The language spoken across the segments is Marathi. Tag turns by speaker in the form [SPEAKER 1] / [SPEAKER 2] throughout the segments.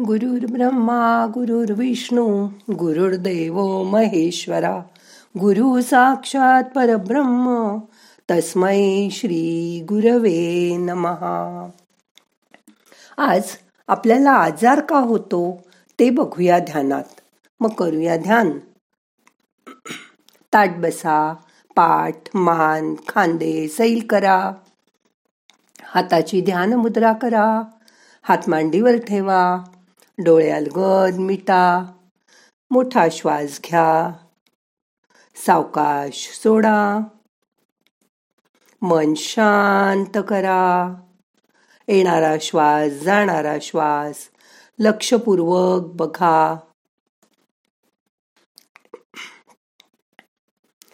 [SPEAKER 1] गुरुर्ब्रह्मा गुरुर्विष्णू गुरुर्देव महेश्वरा गुरु साक्षात परब्रह्म तस्मै श्री गुरवे नमहा आज आपल्याला आजार का होतो ते बघूया ध्यानात. मग करूया ध्यान. ताट बसा पाठ मान खांदे सैल करा. हाताची ध्यान मुद्रा करा. हात मांडीवर ठेवा. डोळ्याल गद मिटा मोठा श्वास घ्या सावकाश सोडा मन शांत करा. येणारा श्वास जाणारा श्वास लक्षपूर्वक बघा.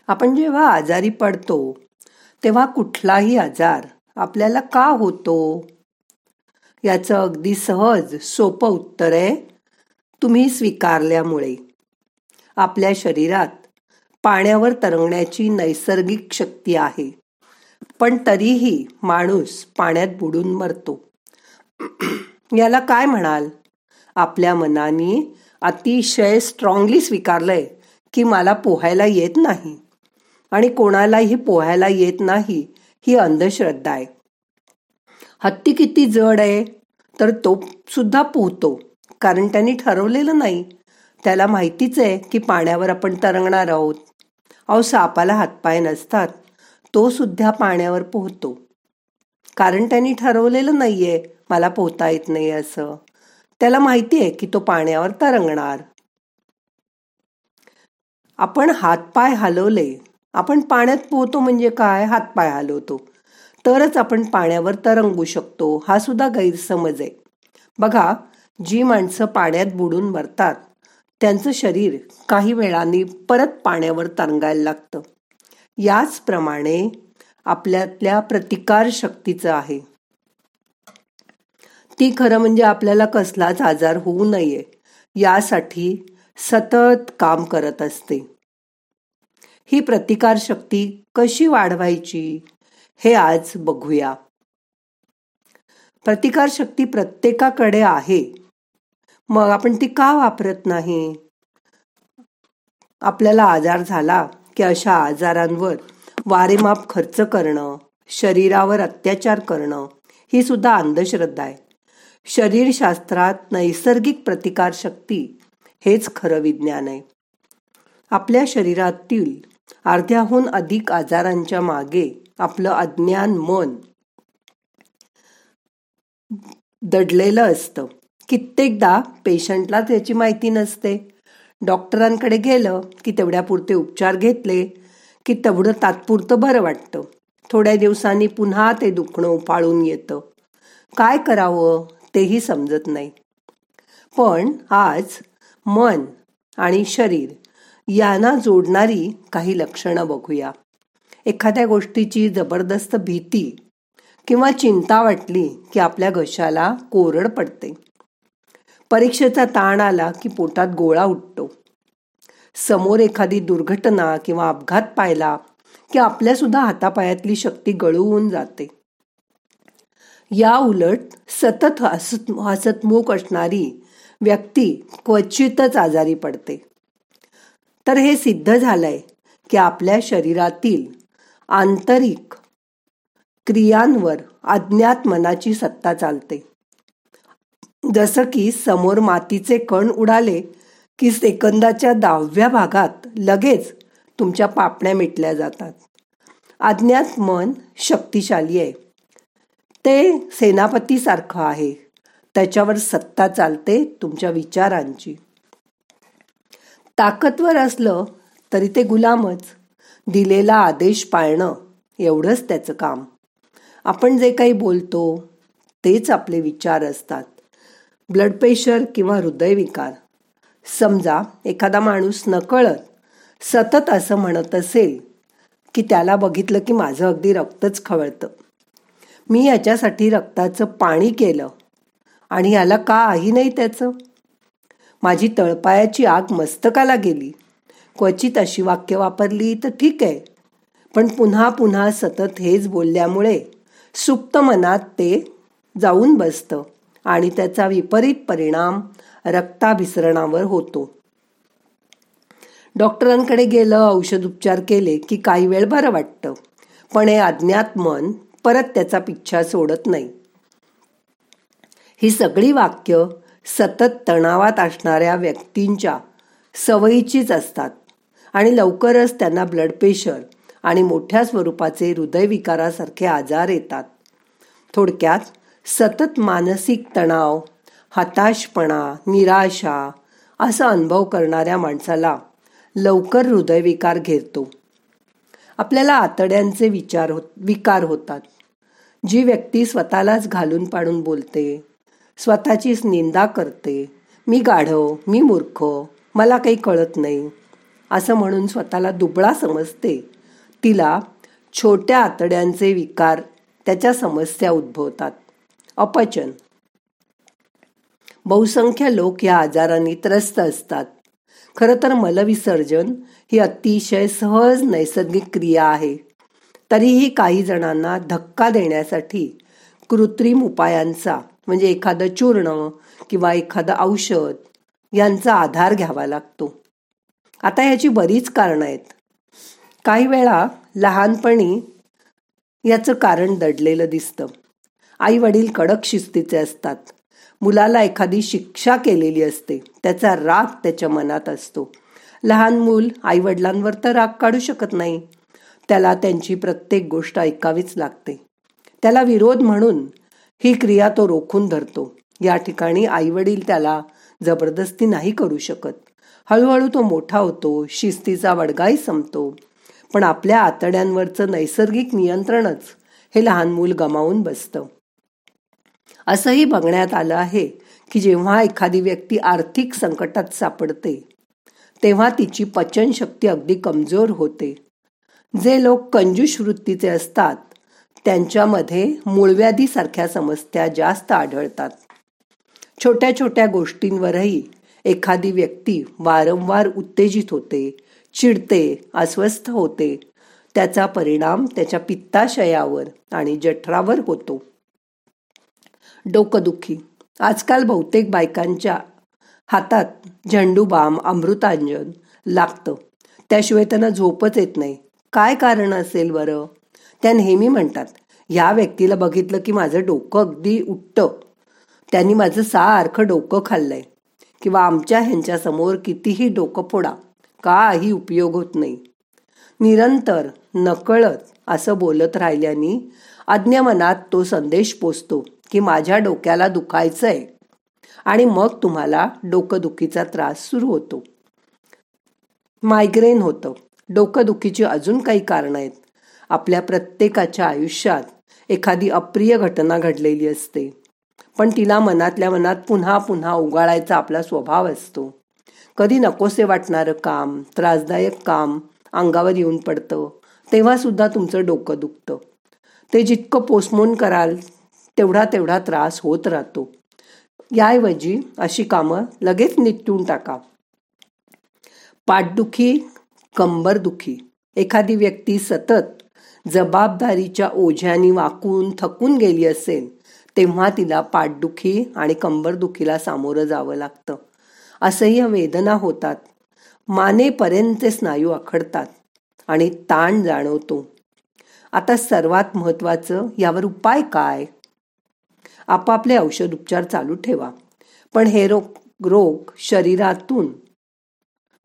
[SPEAKER 1] आपण जेव्हा आजारी पडतो तेव्हा कुठलाही आजार आपल्याला का होतो? याचं अगदी सहज सोपं उत्तर आहे तुम्ही स्वीकारल्यामुळे. आपल्या शरीरात पाण्यावर तरंगण्याची नैसर्गिक शक्ती आहे पण तरीही माणूस पाण्यात बुडून मरतो. याला काय म्हणाल? आपल्या मनाने अतिशय स्ट्रॉंगली स्वीकारलंय की मला पोहायला येत नाही. आणि कोणालाही पोहायला येत नाही ही अंधश्रद्धा आहे. हत्ती किती जड आहे? तर तो सुद्धा पोहतो. कारण त्यांनी ठरवलेलं नाही. त्याला माहितीच आहे की पाण्यावर आपण तरंगणार आहोत. अहो सापाला हातपाय नसतात. तो सुद्धा पाण्यावर पोहतो. कारण त्यांनी ठरवलेलं नाहीये. मला पोहता येत नाही असं. त्याला माहिती आहे की तो पाण्यावर तरंगणार. आपण हातपाय हलवले. आपण पाण्यात पोहतो म्हणजे काय? हातपाय हलवतो. तरच आपण पाण्यावर तरंगू शकतो हा सुद्धा गैरसमज आहे. बघा जी माणसं पाण्यात बुडून मरतात त्यांचं शरीर काही वेळाने परत पाण्यावर तरंगायला लागतं. याचप्रमाणे आपल्यातल्या प्रतिकार शक्तीचं आहे. ती खरं म्हणजे आपल्याला कसलाच आजार होऊ नये यासाठी सतत काम करत असते. ही प्रतिकार शक्ती कशी वाढवायची? हे आज बघूया. प्रतिकार शक्ती प्रत्येकाकडे आहे. मग आपण ती का वापरत नाही? आपल्याला आजार झाला की अशा आजारांवर वारेमाप खर्च करणं शरीरावर अत्याचार करणं ही सुद्धा अंधश्रद्धा आहे. शरीरशास्त्रात नैसर्गिक प्रतिकार शक्ती हेच खरं विज्ञान आहे. आपल्या शरीरातील अर्ध्याहून अधिक आजारांच्या मागे आपलं अज्ञान मन दडलेलं असतं. कित्येकदा पेशंटला त्याची माहिती नसते. डॉक्टरांकडे गेलं की तेवढ्यापुरते उपचार घेतले की तेवढं तात्पुरतं बरं वाटतं. थोड्या दिवसांनी पुन्हा ते दुखणं उफाळून येतं. काय करावं तेही समजत नाही. पण आज मन आणि शरीर यांना जोडणारी काही लक्षणं बघूया. एखाद्या गोष्टीची जबरदस्त भीती किंवा चिंता वाटली की आपल्या घशाला कोरड पडते. परीक्षेचा ताण आला की पोटात गोळा उठतो. समोर एखादी दुर्घटना किंवा अपघात पाहिला की आपल्यासुद्धा हातापायातली शक्ती गळून जाते. या उलट सतत हसत हसतमुख असणारी व्यक्ती क्वचितच आजारी पडते. तर हे सिद्ध झालंय की आपल्या शरीरातील आंतरिक क्रियांवर अज्ञात मनाची सत्ता चालते. जसं की समोर मातीचे कण उडाले की सेकंदाच्या दहाव्या भागात लगेच तुमच्या पापण्या मिटल्या जातात. अज्ञात मन शक्तिशाली आहे. ते सेनापतीसारखं आहे. त्याच्यावर सत्ता चालते तुमच्या विचारांची. ताकदवर असलं तरी ते गुलामच. दिलेला आदेश पाळणं एवढंच त्याचं काम. आपण जे काही बोलतो तेच आपले विचार असतात. ब्लड प्रेशर किंवा हृदयविकार. समजा एखादा माणूस नकळत सतत असं म्हणत असेल की त्याला बघितलं की माझं अगदी रक्तच खवळतं. मी याच्यासाठी रक्ताचं पाणी केलं. आणि याला काही नाही त्याचं? माझी तळपायाची आग मस्तकाला गेली. क्वचित अशी वाक्य वापरली तर ठीक आहे. पण पुन्हा पुन्हा सतत हेच बोलल्यामुळे सुप्त मनात ते जाऊन बसतं आणि त्याचा विपरीत परिणाम रक्ताभिसरणावर होतो. डॉक्टरांकडे गेलं औषध उपचार केले की काही वेळ बरं वाटतं. पण हे अज्ञात मन परत त्याचा पिच्छा सोडत नाही. ही सगळी वाक्य सतत तणावात असणाऱ्या व्यक्तींच्या सवयीचीच असतात. आणि लवकरच त्यांना ब्लड प्रेशर आणि मोठ्या स्वरूपाचे हृदयविकारासारखे आजार येतात. थोडक्यात सतत मानसिक तणाव हताशपणा निराशा असा अनुभव करणाऱ्या माणसाला लवकर हृदयविकार घेतो. आपल्याला आतड्यांचे विचार हो विकार होतात. जी व्यक्ती स्वतःलाच घालून पाडून बोलते स्वतःचीच निंदा करते मी गाढव मी मूर्ख मला काही कळत नाही असं म्हणून स्वतःला दुबळा समजते. तिला छोट्या आतड्यांचे विकार त्याच्या समस्या उद्भवतात. अपचन. बहुसंख्य लोक या आजारांनी त्रस्त असतात. खरं तर मलविसर्जन ही अतिशय सहज नैसर्गिक क्रिया आहे. तरीही काही जणांना धक्का देण्यासाठी कृत्रिम उपायांचा म्हणजे एखादं चूर्ण किंवा एखादं औषध यांचा आधार घ्यावा लागतो. आता ह्याची बरीच कारणं आहेत. काही वेळा लहानपणी याचं कारण दडलेलं दिसतं. आई वडील कडक शिस्तीचे असतात. मुलाला एखादी शिक्षा केलेली असते. त्याचा राग त्याच्या मनात असतो. लहान मूल आई वडिलांवर तर राग काढू शकत नाही. त्याला त्यांची प्रत्येक गोष्ट ऐकावीच लागते. त्याला विरोध म्हणून ही क्रिया तो रोखून धरतो. या ठिकाणी आई वडील त्याला जबरदस्ती नाही करू शकत. हळूहळू तो मोठा होतो शिस्तीचा वडगाही संपतो. पण आपल्या आतड्यांवरचं नैसर्गिक नियंत्रणच हे लहान मूल गमावून बसतं. असंही बघण्यात आलं आहे की जेव्हा एखादी व्यक्ती आर्थिक संकटात सापडते तेव्हा तिची पचनशक्ती अगदी कमजोर होते. जे लोक कंजूष वृत्तीचे असतात त्यांच्यामध्ये मूळव्याधीसारख्या समस्या जास्त आढळतात. छोट्या छोट्या गोष्टींवरही एखादी व्यक्ती वारंवार उत्तेजित होते चिडते अस्वस्थ होते त्याचा परिणाम त्याच्या पित्ताशयावर आणि जठरावर होतो. डोकदुखी. आजकाल बहुतेक बायकांच्या हातात झेंडू बाम अमृतांजन लागतं. त्याशिवाय त्यांना झोपच येत नाही. काय कारण असेल बरं? त्या नेहमी म्हणतात या व्यक्तीला बघितलं की माझं डोकं अगदी उठतं. त्यांनी माझं सारखं डोकं खाल्लंय. किंवा आमच्या ह्यांच्यासमोर कितीही डोकं फोडा काही उपयोग होत नाही. निरंतर नकळत असं बोलत राहिल्याने अज्ञमनात तो संदेश पोचतो की माझ्या डोक्याला दुखायचं आहे आणि मग तुम्हाला डोकंदुखीचा त्रास सुरू होतो. मायग्रेन होतं. डोकंदुखीची अजून काही कारणं आहेत. आपल्या प्रत्येकाच्या आयुष्यात एखादी अप्रिय घटना घडलेली असते. पण तिला मनातल्या मनात पुन्हा पुन्हा उगाळायचा आपला स्वभाव असतो. कधी नकोसे वाटणारं काम त्रासदायक काम अंगावर येऊन पडतं तेव्हा सुद्धा तुमचं डोकं दुखतं. ते जितकं पोस्टमोन कराल तेवढा तेवढा त्रास होत राहतो. याऐवजी अशी कामं लगेच निपटून टाका. पाठदुखी कंबरदुखी. एखादी व्यक्ती सतत जबाबदारीच्या ओझ्यानी वाकून थकून गेली असेल तेव्हा तिला पाठदुखी आणि कंबरदुखीला सामोरं जावं लागतं. असह्य वेदना होतात. मानेपर्यंतचे स्नायू आखडतात आणि ताण जाणवतो. आता सर्वात महत्वाचं यावर उपाय काय? आपापले औषध उपचार चालू ठेवा. पण हे रोग रोग शरीरातून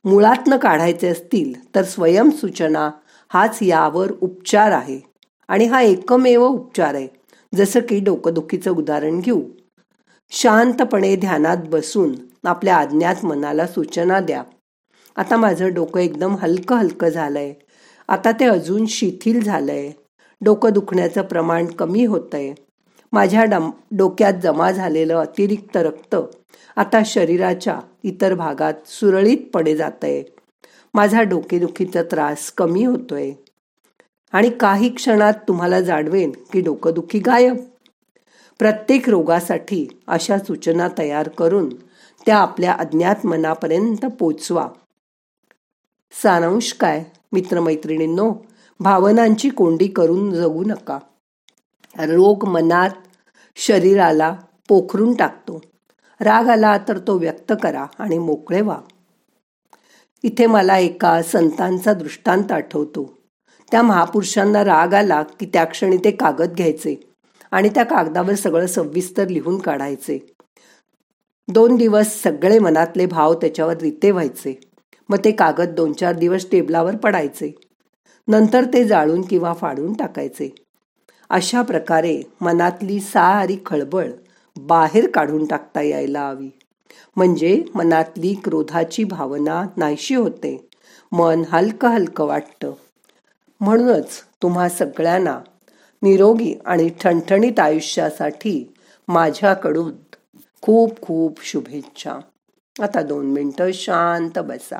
[SPEAKER 1] मुळातनं काढायचे असतील तर स्वयंसूचना हाच यावर उपचार आहे. आणि हा एकमेव उपचार आहे. जसं की डोकंदुखीचं उदाहरण घेऊ. शांतपणे ध्यानात बसून आपल्या अज्ञात मनाला सूचना द्या. आता माझं डोकं एकदम हलकं हलकं झालंय. आता ते अजून शिथिल झालंय. डोकं दुखण्याचं प्रमाण कमी होतंय. माझ्या डम डोक्यात जमा झालेलं अतिरिक्त रक्त आता शरीराच्या इतर भागात सुरळीतपणे जातंय. माझा डोकेदुखीचा त्रास कमी होतोय. आणि काही क्षणात तुम्हाला जाणवेन की डोकंदुखी गायब. प्रत्येक रोगासाठी अशा सूचना तयार करून त्या आपल्या अज्ञात मनापर्यंत पोचवा. सारांश काय मित्रमैत्रिणींनो? भावनांची कोंडी करून जगू नका. रोग मनात शरीराला पोखरून टाकतो. राग आला तर तो व्यक्त करा आणि मोकळे व्हा. इथे मला एका संतांचा दृष्टांत आठवतो. त्या महापुरुषांना राग आला की त्या क्षणी ते कागद घ्यायचे आणि त्या कागदावर सगळं सविस्तर लिहून काढायचे. दोन दिवस सगळे मनातले भाव त्याच्यावर रिते व्हायचे. मग ते कागद दोन चार दिवस टेबलावर पडायचे. नंतर ते जाळून किंवा फाडून टाकायचे. अशा प्रकारे मनातली सारी खळबळ बाहेर काढून टाकता यायला हवी. म्हणजे मनातली क्रोधाची भावना नाहीशी होते. मन हलकं हलकं वाटतं. म्हणूनच तुम्हा सगळ्यांना निरोगी आणि ठणठणीत आयुष्यासाठी माझ्याकडून खूप खूप शुभेच्छा. आता दोन मिनटं शांत बसा.